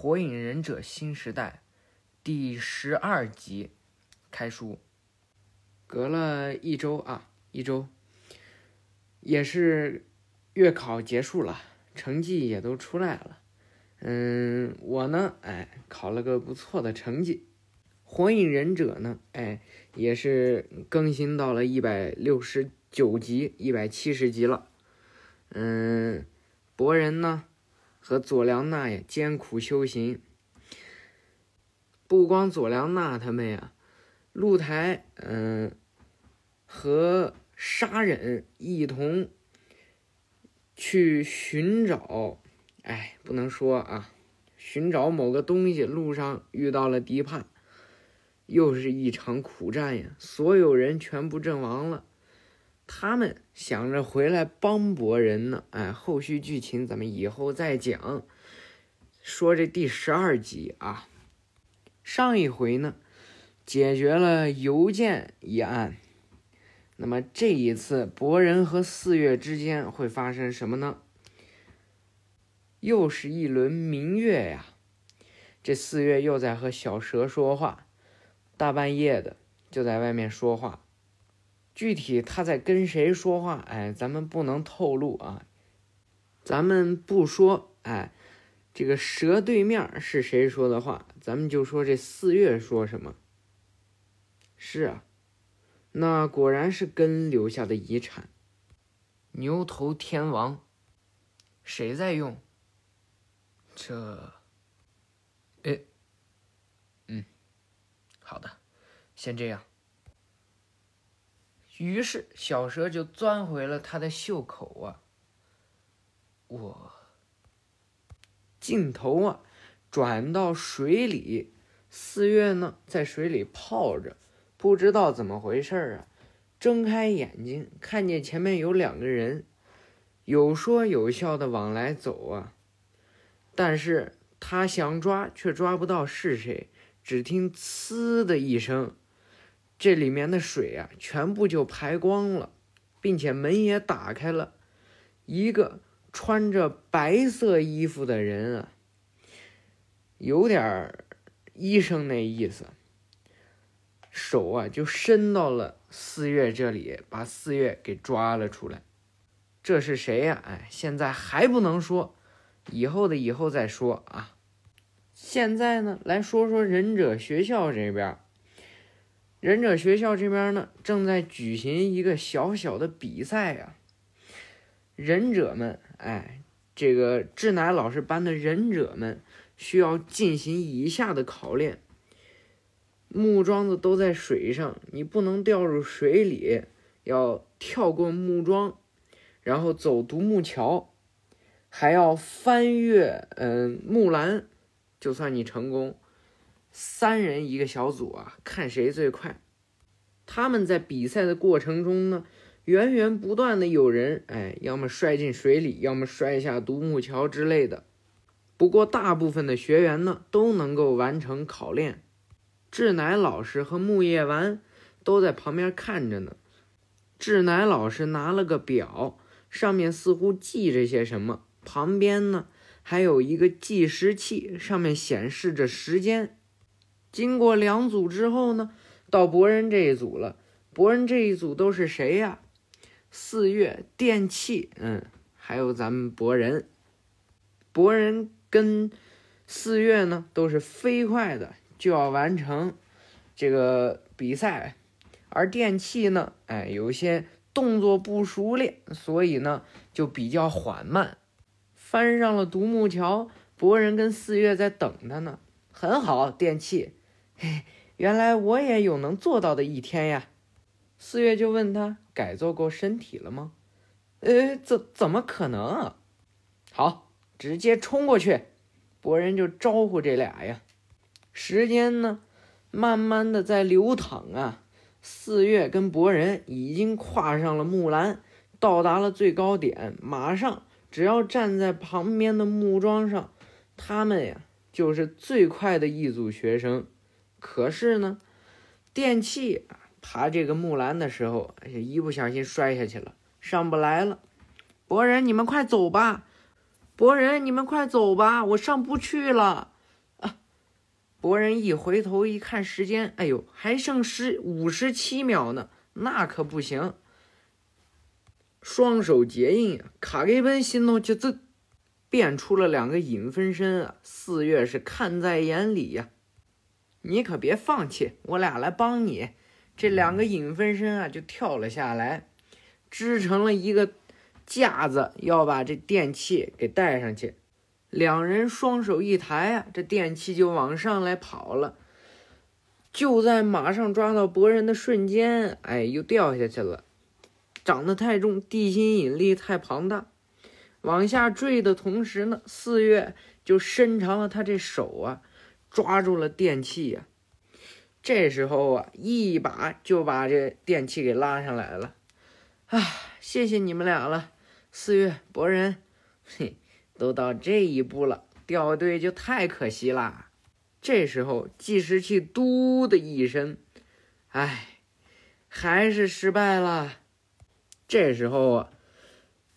火影忍者新时代》第十二集开书，隔了一周啊，一周，也是月考结束了，成绩也都出来了。嗯，我呢，哎，考了个不错的成绩。《火影忍者》呢，哎，也是更新到了一百六十九集、一百七十集了。嗯，博人呢？和佐良娜呀，艰苦修行。不光佐良娜他们呀，露台嗯，和沙忍一同去寻找，哎，不能说啊，寻找某个东西，路上遇到了敌叛，又是一场苦战呀，所有人全部阵亡了。他们想着回来帮博人呢，哎，后续剧情咱们以后再讲。说这第十二集啊，上一回呢解决了邮件一案，那么这一次博人和四月之间会发生什么呢？又是一轮明月呀，这四月又在和小蛇说话，大半夜的就在外面说话。具体他在跟谁说话？哎，咱们不能透露啊。咱们不说，哎，这个蛇对面是谁说的话？咱们就说这四月说什么。是啊，那果然是根留下的遗产。牛头天王，谁在用？这，哎，嗯，好的，先这样。于是小蛇就钻回了他的袖口啊。我镜头啊，转到水里，四月呢在水里泡着，不知道怎么回事啊。睁开眼睛，看见前面有两个人，有说有笑的往来走啊。但是他想抓，却抓不到是谁。只听“呲”的一声，这里面的水啊，全部就排光了，并且门也打开了，一个。穿着白色衣服的人啊，有点医生那意思，手啊就伸到了四月这里，把四月给抓了出来。这是谁呀？哎，现在还不能说，以后的以后再说啊。现在呢，来说说忍者学校这边。忍者学校这边呢，正在举行一个小小的比赛呀。忍者们，哎，这个志乃老师班的忍者们需要进行以下的考练：木桩子都在水上，你不能掉入水里，要跳过木桩，然后走独木桥，还要翻越嗯木栏，就算你成功。三人一个小组啊，看谁最快。他们在比赛的过程中呢。源源不断的有人，哎，要么摔进水里，要么摔下独木桥之类的。不过大部分的学员呢，都能够完成考练。志乃老师和木叶丸都在旁边看着呢。志乃老师拿了个表，上面似乎记着些什么，旁边呢还有一个计时器，上面显示着时间。经过两组之后呢，到博人这一组了。博人这一组都是谁呀？四月电器，嗯，还有咱们博人，博人跟四月呢都是飞快的就要完成这个比赛，而电器呢，哎，有些动作不熟练，所以呢就比较缓慢。翻上了独木桥，博人跟四月在等他呢。很好，电器，嘿，原来我也有能做到的一天呀。四月就问他。改造过身体了吗？呃，怎怎么可能？好，直接冲过去！博人就招呼这俩呀。时间呢，慢慢的在流淌啊。四月跟博人已经跨上了木栏，到达了最高点。马上，只要站在旁边的木桩上，他们呀就是最快的一组学生。可是呢，电器。爬这个木栏的时候，哎呀，一不小心摔下去了，上不来了。博人，你们快走吧！博人，你们快走吧，我上不去了。啊！博人一回头一看时间，哎呦，还剩十五十七秒呢，那可不行。双手结印，卡给本心头就这变出了两个影分身啊！四月是看在眼里呀，你可别放弃，我俩来帮你。这两个影分身啊，就跳了下来，支成了一个架子，要把这电器给带上去。两人双手一抬啊，这电器就往上来跑了。就在马上抓到博人的瞬间，哎，又掉下去了。长得太重，地心引力太庞大，往下坠的同时呢，四月就伸长了他这手啊，抓住了电器呀。这时候啊，一把就把这电器给拉上来了，啊，谢谢你们俩了，四月博人，嘿，都到这一步了，掉队就太可惜啦。这时候计时器嘟的一声，哎，还是失败了。这时候啊，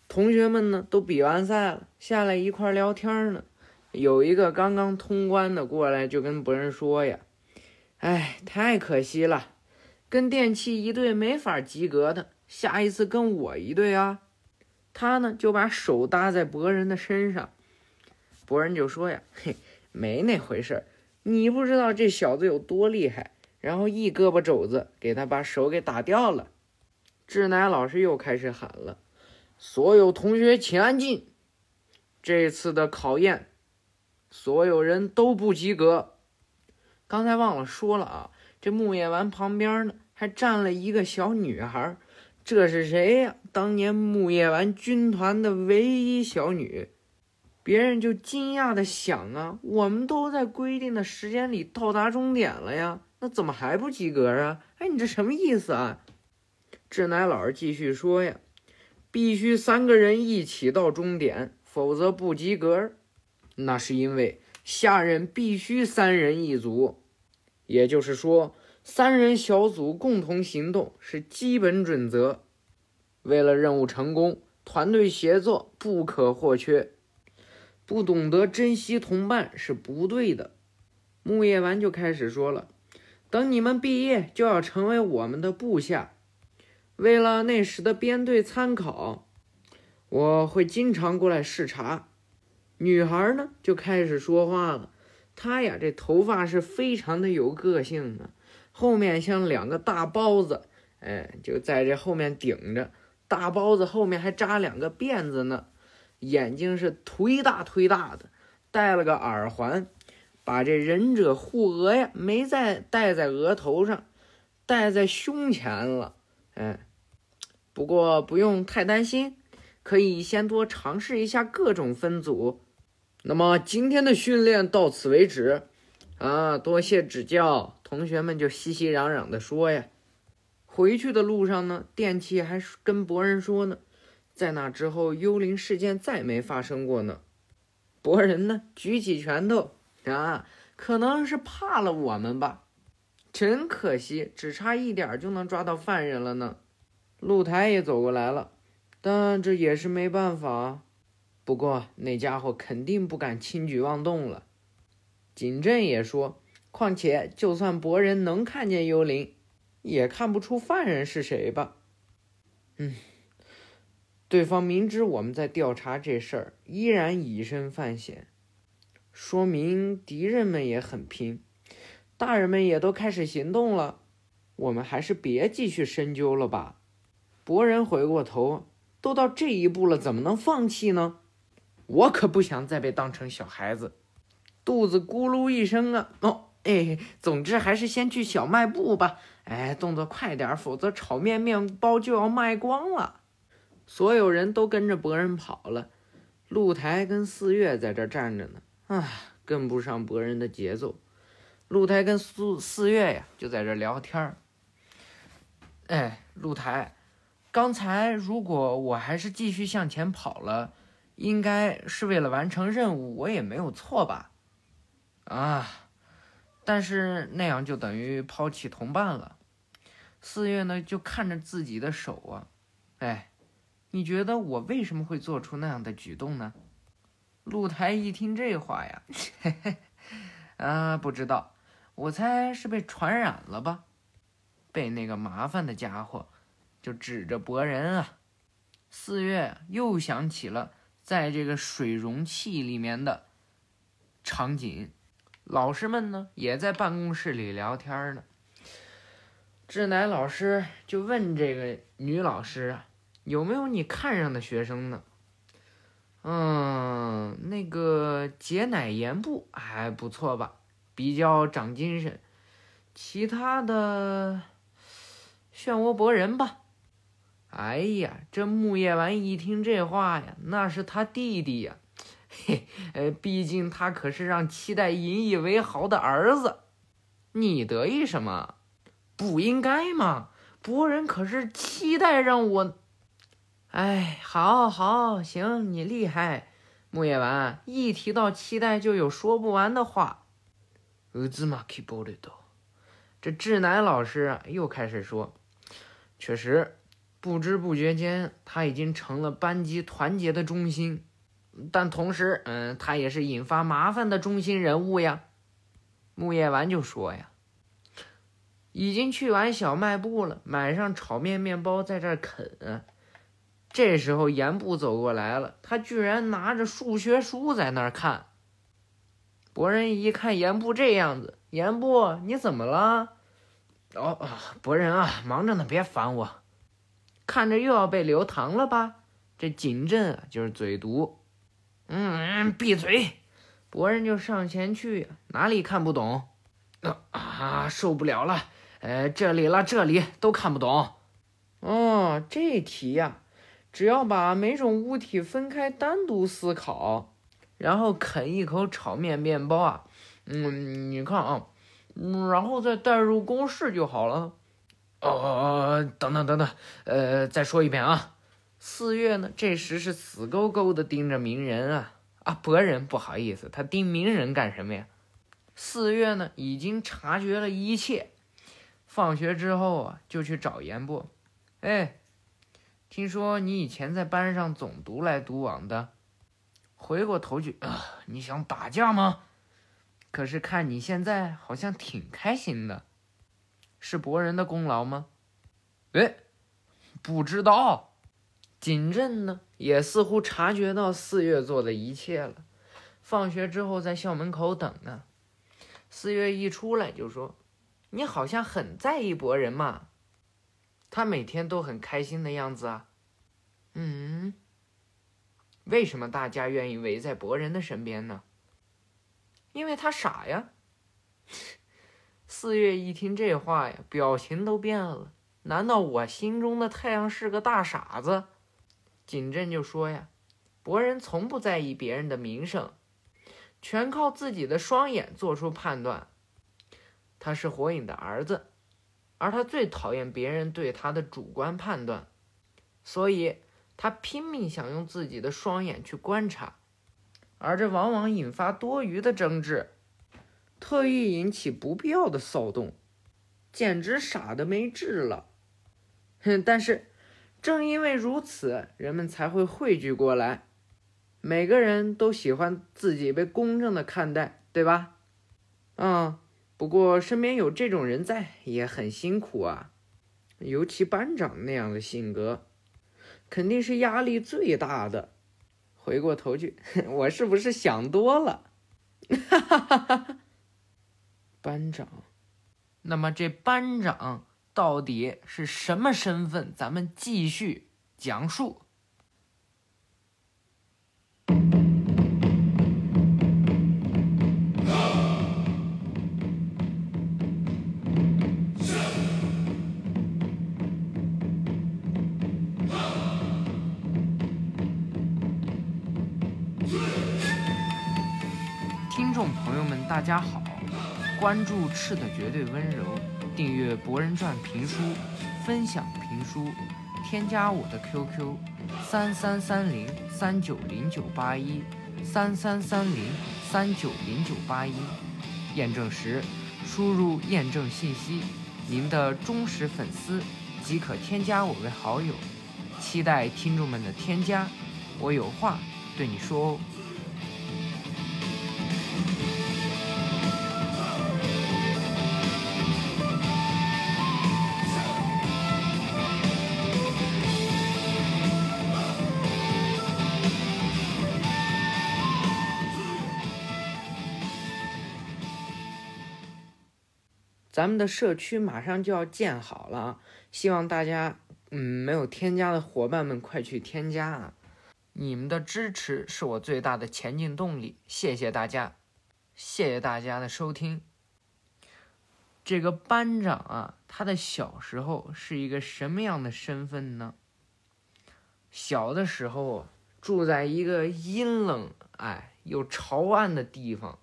同学们呢都比完赛了，下来一块聊天呢。有一个刚刚通关的过来，就跟博人说呀。哎，太可惜了，跟电器一队没法及格的，下一次跟我一队啊！他呢就把手搭在博人的身上，博人就说呀：“嘿，没那回事儿，你不知道这小子有多厉害。”然后一胳膊肘子给他把手给打掉了。志乃老师又开始喊了：“所有同学请安静！这次的考验，所有人都不及格。刚才忘了说了啊，这木叶丸旁边呢还站了一个小女孩，这是谁呀？当年木叶丸军团的唯一小女。别人就惊讶的想啊，我们都在规定的时间里到达终点了呀，那怎么还不及格啊？哎，你这什么意思啊？志乃老师继续说呀，必须三个人一起到终点，否则不及格。那是因为下任必须三人一组，也就是说，三人小组共同行动是基本准则。为了任务成功，团队协作不可或缺。不懂得珍惜同伴是不对的。木叶丸就开始说了，等你们毕业就要成为我们的部下。为了那时的编队参考，我会经常过来视察。女孩呢就开始说话了，她呀这头发是非常的有个性的，后面像两个大包子，哎，就在这后面顶着。大包子后面还扎两个辫子呢，眼睛是忒大忒大的，戴了个耳环，把这忍者护额呀没再戴在额头上，戴在胸前了。哎，不过不用太担心，可以先多尝试一下各种分组。那么今天的训练到此为止，啊，多谢指教。同学们就熙熙攘攘的说呀。回去的路上呢，电器还跟博人说呢，在那之后幽灵事件再没发生过呢。博人呢举起拳头啊，可能是怕了我们吧。真可惜，只差一点就能抓到犯人了呢。露台也走过来了，但这也是没办法。不过那家伙肯定不敢轻举妄动了。景镇也说，况且就算博人能看见幽灵，也看不出犯人是谁吧？嗯，对方明知我们在调查这事儿，依然以身犯险，说明敌人们也很拼。大人们也都开始行动了，我们还是别继续深究了吧。博人回过头，都到这一步了，怎么能放弃呢？我可不想再被当成小孩子。肚子咕噜一声啊！哦，哎，总之还是先去小卖部吧。哎，动作快点，否则炒面面包就要卖光了。所有人都跟着博人跑了。露台跟四月在这站着呢，啊，跟不上博人的节奏。露台跟四四月呀，就在这聊天儿。哎，露台，刚才如果我还是继续向前跑了，应该是为了完成任务，我也没有错吧？啊，但是那样就等于抛弃同伴了。四月呢，就看着自己的手啊，哎，你觉得我为什么会做出那样的举动呢？露台一听这话呀，嘿嘿，啊，不知道。我猜是被传染了吧，被那个麻烦的家伙，就指着博人啊。四月又想起了在这个水容器里面的场景，老师们呢也在办公室里聊天呢。志乃老师就问这个女老师啊，有没有你看上的学生呢？嗯，那个解乃言部还不错吧。比较长精神，其他的漩涡博人吧。哎呀，这木叶丸一听这话呀，那是他弟弟呀，嘿，呃，毕竟他可是让期待引以为豪的儿子。你得意什么？不应该吗？博人可是期待让我……哎，好，好，行，你厉害，木叶丸一提到期待就有说不完的话。儿子嘛，keyboard 这志乃老师又开始说：“确实，不知不觉间，他已经成了班级团结的中心。但同时，嗯，他也是引发麻烦的中心人物呀。”木叶丸就说：“呀，已经去完小卖部了，买上炒面面包，在这啃。这时候，严部走过来了，他居然拿着数学书在那儿看。博人一看严部这样子，严部你怎么了？哦，博人啊，忙着呢，别烦我。看着又要被留堂了吧？这锦镇啊，就是嘴毒。嗯，闭嘴！博人就上前去，哪里看不懂？啊啊，受不了了！呃，这里了，这里都看不懂。哦，这题呀，只要把每种物体分开单独思考，然后啃一口炒面面包啊，嗯，你看啊，嗯，然后再代入公式就好了。哦哦哦，等等等等，呃，再说一遍啊。四月呢，这时是死勾勾的盯着鸣人啊啊，博人不好意思，他盯鸣人干什么呀？四月呢，已经察觉了一切。放学之后啊，就去找严部。哎，听说你以前在班上总独来独往的，回过头去啊，你想打架吗？可是看你现在好像挺开心的，是博人的功劳吗？哎，不知道。锦镇呢，也似乎察觉到四月做的一切了。放学之后在校门口等呢，四月一出来就说。你好像很在意博人嘛，他每天都很开心的样子啊。嗯，为什么大家愿意围在博人的身边呢？因为他傻呀。四月一听这话呀，表情都变了。难道我心中的太阳是个大傻子？景镇就说呀，博人从不在意别人的名声，全靠自己的双眼做出判断。他是火影的儿子，而他最讨厌别人对他的主观判断，所以他拼命想用自己的双眼去观察，而这往往引发多余的争执，特意引起不必要的骚动，简直傻的没治了。哼！但是正因为如此，人们才会汇聚过来，每个人都喜欢自己被公正的看待，对吧？嗯。不过身边有这种人在也很辛苦啊，尤其班长那样的性格，肯定是压力最大的。回过头去，我是不是想多了？哈哈哈哈班长，那么这班长到底是什么身份？咱们继续讲述。听众朋友们大家好，关注赤的绝对温柔，订阅博人传评书，分享评书，添加我的 QQ：三三三零三九零九八一，三三三零三九零九八一。验证时，输入验证信息，您的忠实粉丝即可添加我为好友。期待听众们的添加，我有话对你说哦。咱们的社区马上就要建好了，希望大家，嗯，没有添加的伙伴们快去添加啊！你们的支持是我最大的前进动力，谢谢大家，谢谢大家的收听。这个班长啊，他的小时候是一个什么样的身份呢？小的时候住在一个阴冷哎又潮暗的地方，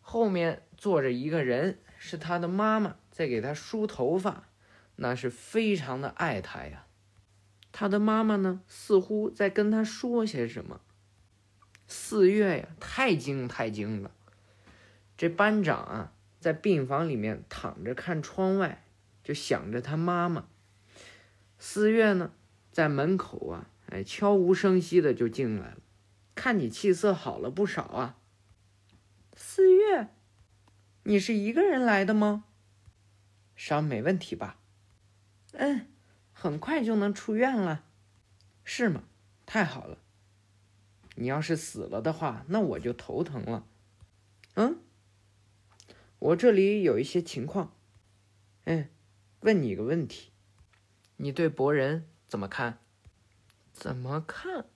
后面坐着一个人。是他的妈妈在给他梳头发，那是非常的爱他呀。他的妈妈呢，似乎在跟他说些什么。四月呀，太精太精了。这班长啊，在病房里面躺着看窗外，就想着他妈妈。四月呢，在门口啊，哎，悄无声息的就进来了。看你气色好了不少啊，四月。你是一个人来的吗？伤没问题吧？嗯，很快就能出院了，是吗？太好了。你要是死了的话，那我就头疼了。嗯，我这里有一些情况。嗯，问你个问题，你对博人怎么看？怎么看？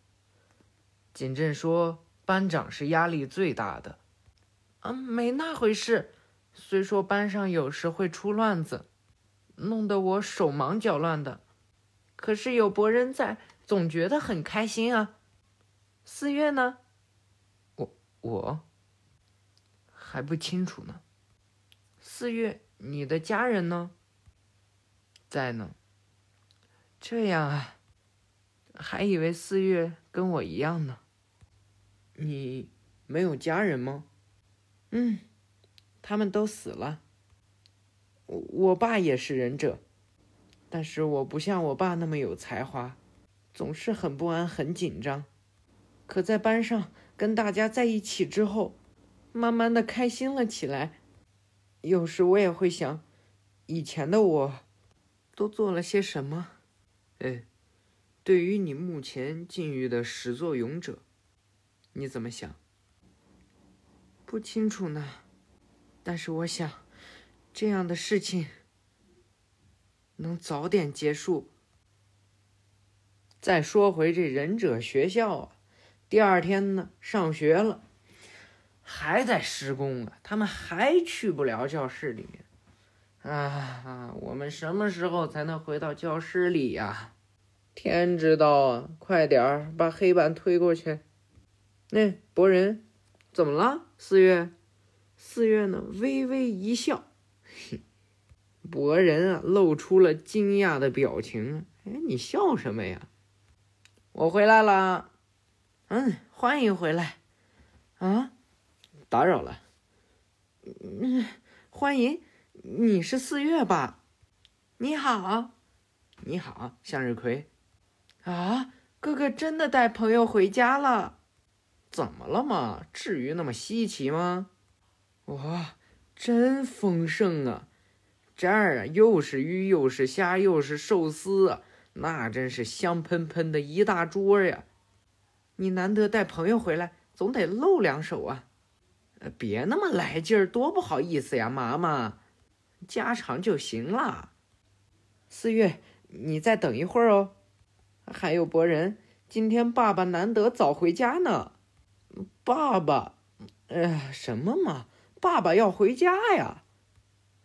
锦镇说，班长是压力最大的。啊，没那回事。虽说班上有时会出乱子，弄得我手忙脚乱的，可是有博人在，总觉得很开心啊。四月呢？我我还不清楚呢。四月，你的家人呢？在呢。这样啊，还以为四月跟我一样呢。你没有家人吗？嗯。他们都死了。我我爸也是忍者，但是我不像我爸那么有才华，总是很不安、很紧张。可在班上跟大家在一起之后，慢慢的开心了起来。有时我也会想，以前的我，都做了些什么？哎，对于你目前境遇的始作俑者，你怎么想？不清楚呢。但是我想，这样的事情能早点结束。再说回这忍者学校啊，第二天呢，上学了，还在施工啊，他们还去不了教室里面。啊，我们什么时候才能回到教室里呀？天知道啊！快点儿把黑板推过去。那博人，怎么了？四月。四月呢，微微一笑，博人啊，露出了惊讶的表情。哎，你笑什么呀？我回来了。嗯，欢迎回来。啊，打扰了。嗯，欢迎。你是四月吧？你好，你好，向日葵。啊，哥哥真的带朋友回家了？怎么了嘛？至于那么稀奇吗？哇，真丰盛啊！这儿啊，又是鱼，又是虾，又是寿司，那真是香喷喷的一大桌呀！你难得带朋友回来，总得露两手啊！别那么来劲儿，多不好意思呀，妈妈，家常就行了。四月，你再等一会儿哦。还有博人，今天爸爸难得早回家呢。爸爸，哎，什么嘛？爸爸要回家呀！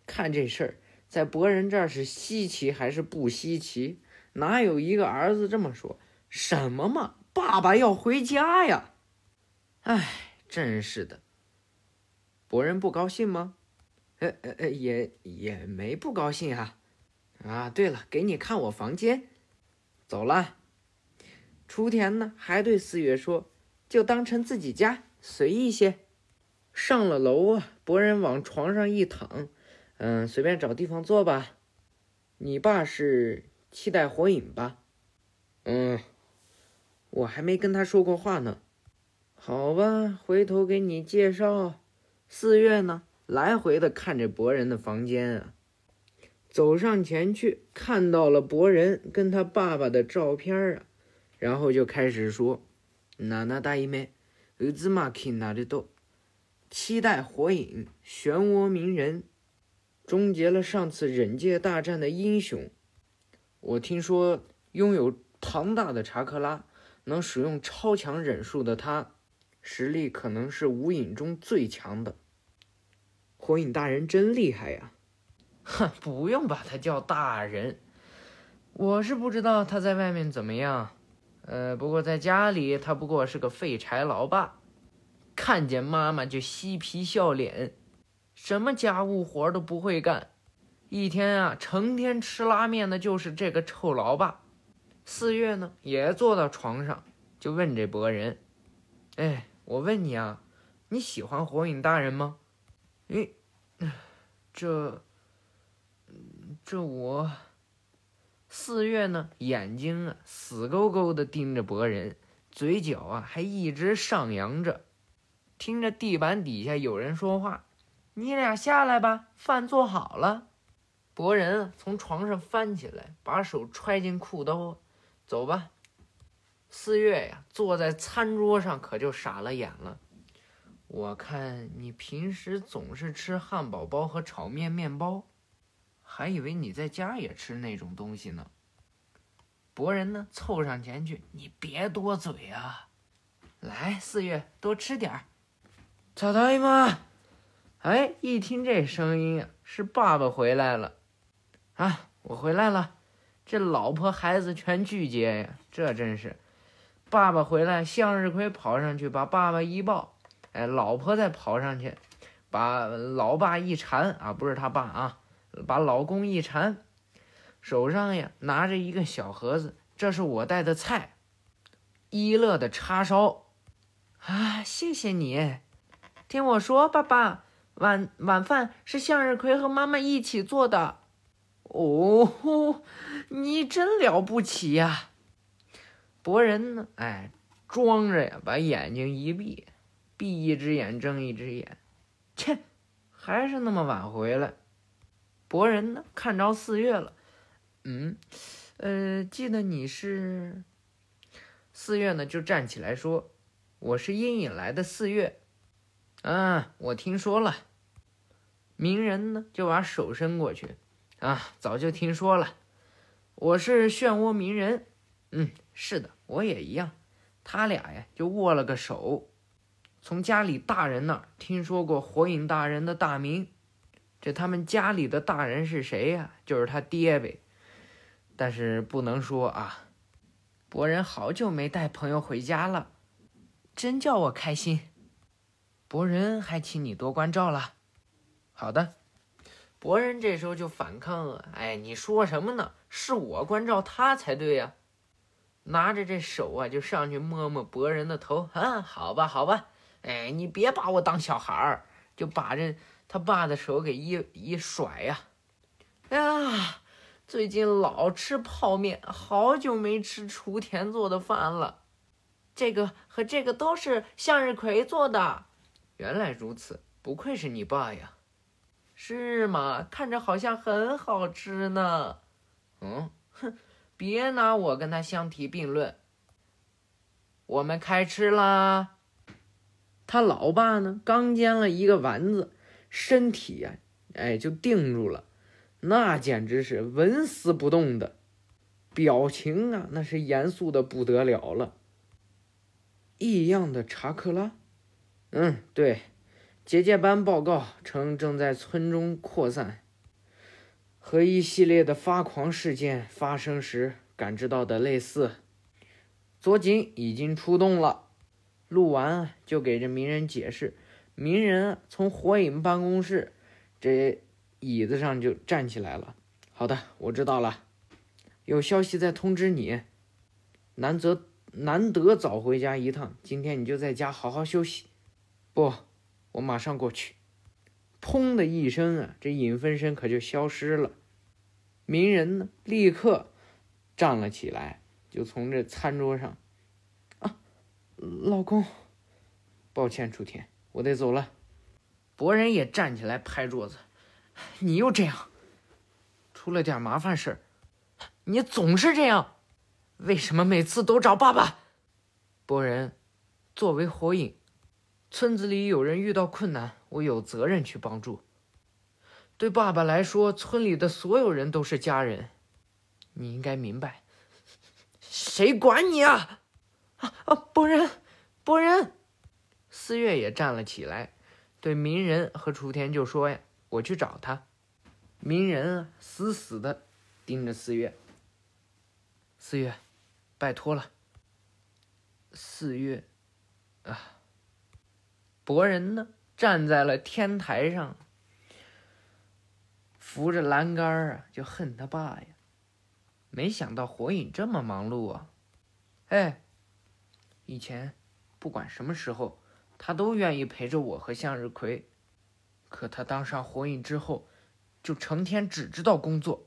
看这事儿，在博人这儿是稀奇还是不稀奇？哪有一个儿子这么说？什么嘛，爸爸要回家呀！哎，真是的。博人不高兴吗？呃呃呃，也也没不高兴啊。啊，对了，给你看我房间。走了。雏田呢，还对四月说：“就当成自己家，随意些。”上了楼啊，博人往床上一躺，嗯，随便找地方坐吧。你爸是期待火影吧？嗯，我还没跟他说过话呢。好吧，回头给你介绍。四月呢，来回的看着博人的房间啊，走上前去，看到了博人跟他爸爸的照片啊，然后就开始说：“娜娜大姨妹，儿子嘛，看哪里多。”期待火影漩涡鸣人终结了上次忍界大战的英雄。我听说拥有庞大的查克拉，能使用超强忍术的他，实力可能是无影中最强的。火影大人真厉害呀！哼，不用把他叫大人。我是不知道他在外面怎么样，呃，不过在家里他不过是个废柴老爸。看见妈妈就嬉皮笑脸，什么家务活都不会干，一天啊成天吃拉面的就是这个臭老爸。四月呢也坐到床上，就问这博人：“哎，我问你啊，你喜欢火影大人吗？”“哎，这……这我……”四月呢眼睛啊死勾勾的盯着博人，嘴角啊还一直上扬着。听着地板底下有人说话：“你俩下来吧，饭做好了。”博人从床上翻起来，把手揣进裤兜，走吧。四月呀，坐在餐桌上可就傻了眼了。我看你平时总是吃汉堡包和炒面面包，还以为你在家也吃那种东西呢。博人呢，凑上前去，你别多嘴啊！来，四月多吃点儿。草大姨妈，哎，一听这声音啊，是爸爸回来了。啊，我回来了，这老婆孩子全拒接呀，这真是。爸爸回来，向日葵跑上去把爸爸一抱，哎，老婆再跑上去，把老爸一缠啊，不是他爸啊，把老公一缠，手上呀拿着一个小盒子，这是我带的菜，一乐的叉烧，啊，谢谢你。听我说，爸爸，晚晚饭是向日葵和妈妈一起做的。哦，你真了不起呀！博人呢？哎，装着呀，把眼睛一闭，闭一只眼睁一只眼。切，还是那么晚回来。博人呢？看着四月了。嗯，呃，记得你是。四月呢，就站起来说：“我是阴影来的四月。”啊，我听说了。鸣人呢，就把手伸过去。啊，早就听说了。我是漩涡鸣人。嗯，是的，我也一样。他俩呀，就握了个手。从家里大人那儿听说过火影大人的大名。这他们家里的大人是谁呀？就是他爹呗。但是不能说啊。博人好久没带朋友回家了，真叫我开心。博人还请你多关照了。好的。博人这时候就反抗了。哎，你说什么呢？是我关照他才对呀。拿着这手啊，就上去摸摸博人的头。啊，好吧，好吧。哎，你别把我当小孩儿，就把这他爸的手给一一甩呀。哎呀，最近老吃泡面，好久没吃雏田做的饭了。这个和这个都是向日葵做的。原来如此，不愧是你爸呀。是吗？看着好像很好吃呢。嗯，哼。别拿我跟他相提并论。我们开吃啦！他老爸呢，刚煎了一个丸子，身体呀，哎，就定住了，那简直是纹丝不动的，表情啊，那是严肃的不得了了。异样的查克拉，嗯，对，结界班报告称正在村中扩散。和一系列的发狂事件发生时感知到的类似，佐井已经出动了。录完就给这鸣人解释。鸣人从火影办公室这椅子上就站起来了。好的，我知道了，有消息再通知你。难得难得早回家一趟，今天你就在家好好休息。不，我马上过去。砰的一声啊，这影分身可就消失了。鸣人呢，立刻站了起来，就从这餐桌上，啊，老公，抱歉，楚天，我得走了。博人也站起来拍桌子，你又这样，出了点麻烦事儿，你总是这样，为什么每次都找爸爸？博人，作为火影。村子里有人遇到困难，我有责任去帮助。对爸爸来说，村里的所有人都是家人，你应该明白。谁管你啊！啊啊！博人，博人，四月也站了起来，对鸣人和雏田就说：“呀，我去找他。”鸣人，死死的盯着四月。四月，拜托了。四月，啊。博人呢，站在了天台上，扶着栏杆啊，就恨他爸呀。没想到火影这么忙碌啊！哎，以前不管什么时候，他都愿意陪着我和向日葵。可他当上火影之后，就成天只知道工作，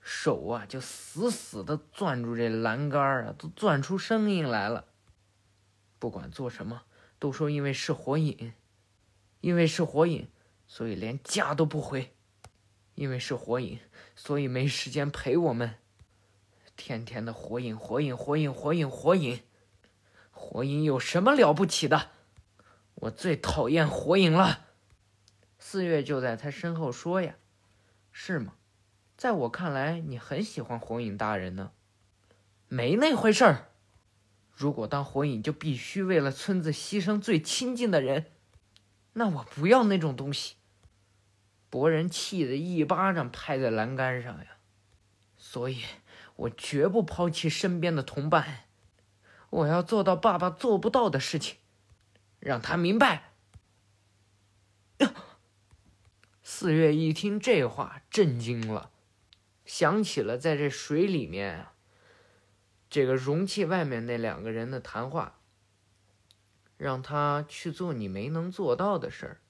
手啊就死死的攥住这栏杆啊，都攥出声音来了。不管做什么。都说因为是火影，因为是火影，所以连家都不回；因为是火影，所以没时间陪我们。天天的火影，火影，火影，火影，火影，火影有什么了不起的？我最讨厌火影了。四月就在他身后说呀：“是吗？在我看来，你很喜欢火影大人呢。没那回事儿。如果当火影就必须为了村子牺牲最亲近的人，那我不要那种东西。”博人气得一巴掌拍在栏杆上呀！所以，我绝不抛弃身边的同伴。我要做到爸爸做不到的事情，让他明白。四月一听这话，震惊了，想起了在这水里面，这个容器外面那两个人的谈话，让他去做你没能做到的事儿。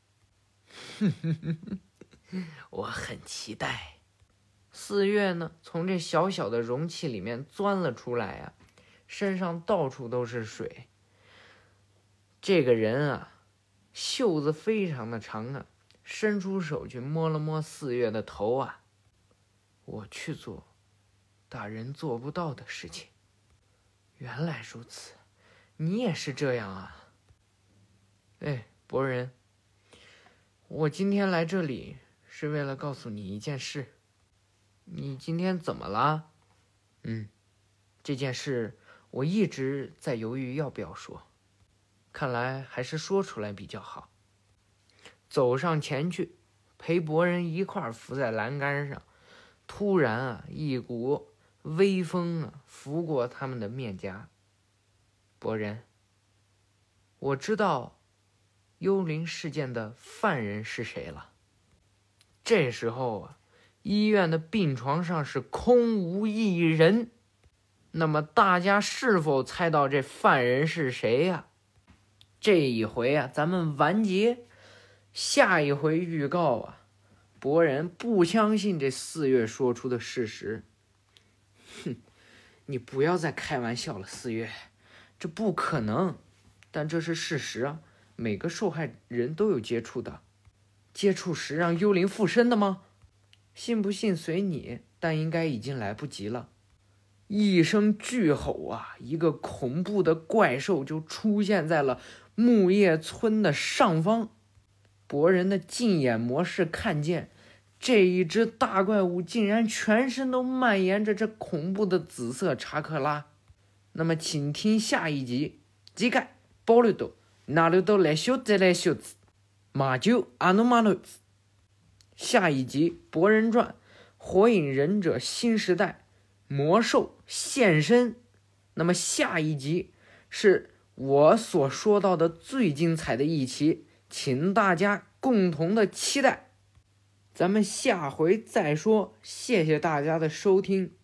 我很期待。四月呢，从这小小的容器里面钻了出来啊，身上到处都是水。这个人啊，袖子非常的长啊，伸出手去摸了摸四月的头啊。我去做大人做不到的事情。原来如此，你也是这样啊。哎，博人，我今天来这里。是为了告诉你一件事，你今天怎么了？嗯，这件事我一直在犹豫要不要说，看来还是说出来比较好。走上前去，陪博人一块儿伏在栏杆上，突然啊，一股微风啊拂过他们的面颊。博人，我知道幽灵事件的犯人是谁了。这时候啊，医院的病床上是空无一人。那么大家是否猜到这犯人是谁呀？这一回啊，咱们完结。下一回预告啊，博人不相信这四月说出的事实。哼，你不要再开玩笑了，四月，这不可能。但这是事实啊，每个受害人都有接触的。接触时让幽灵附身的吗？信不信随你，但应该已经来不及了。一声巨吼啊，一个恐怖的怪兽就出现在了木叶村的上方。博人的近眼模式看见，这一只大怪物竟然全身都蔓延着这恐怖的紫色查克拉。那么，请听下一集。这个保留到哪里都来修，再来修子。马九阿努马努，下一集《博人传》，火影忍者新时代，魔兽现身。那么下一集是我所说到的最精彩的一期，请大家共同的期待。咱们下回再说。谢谢大家的收听。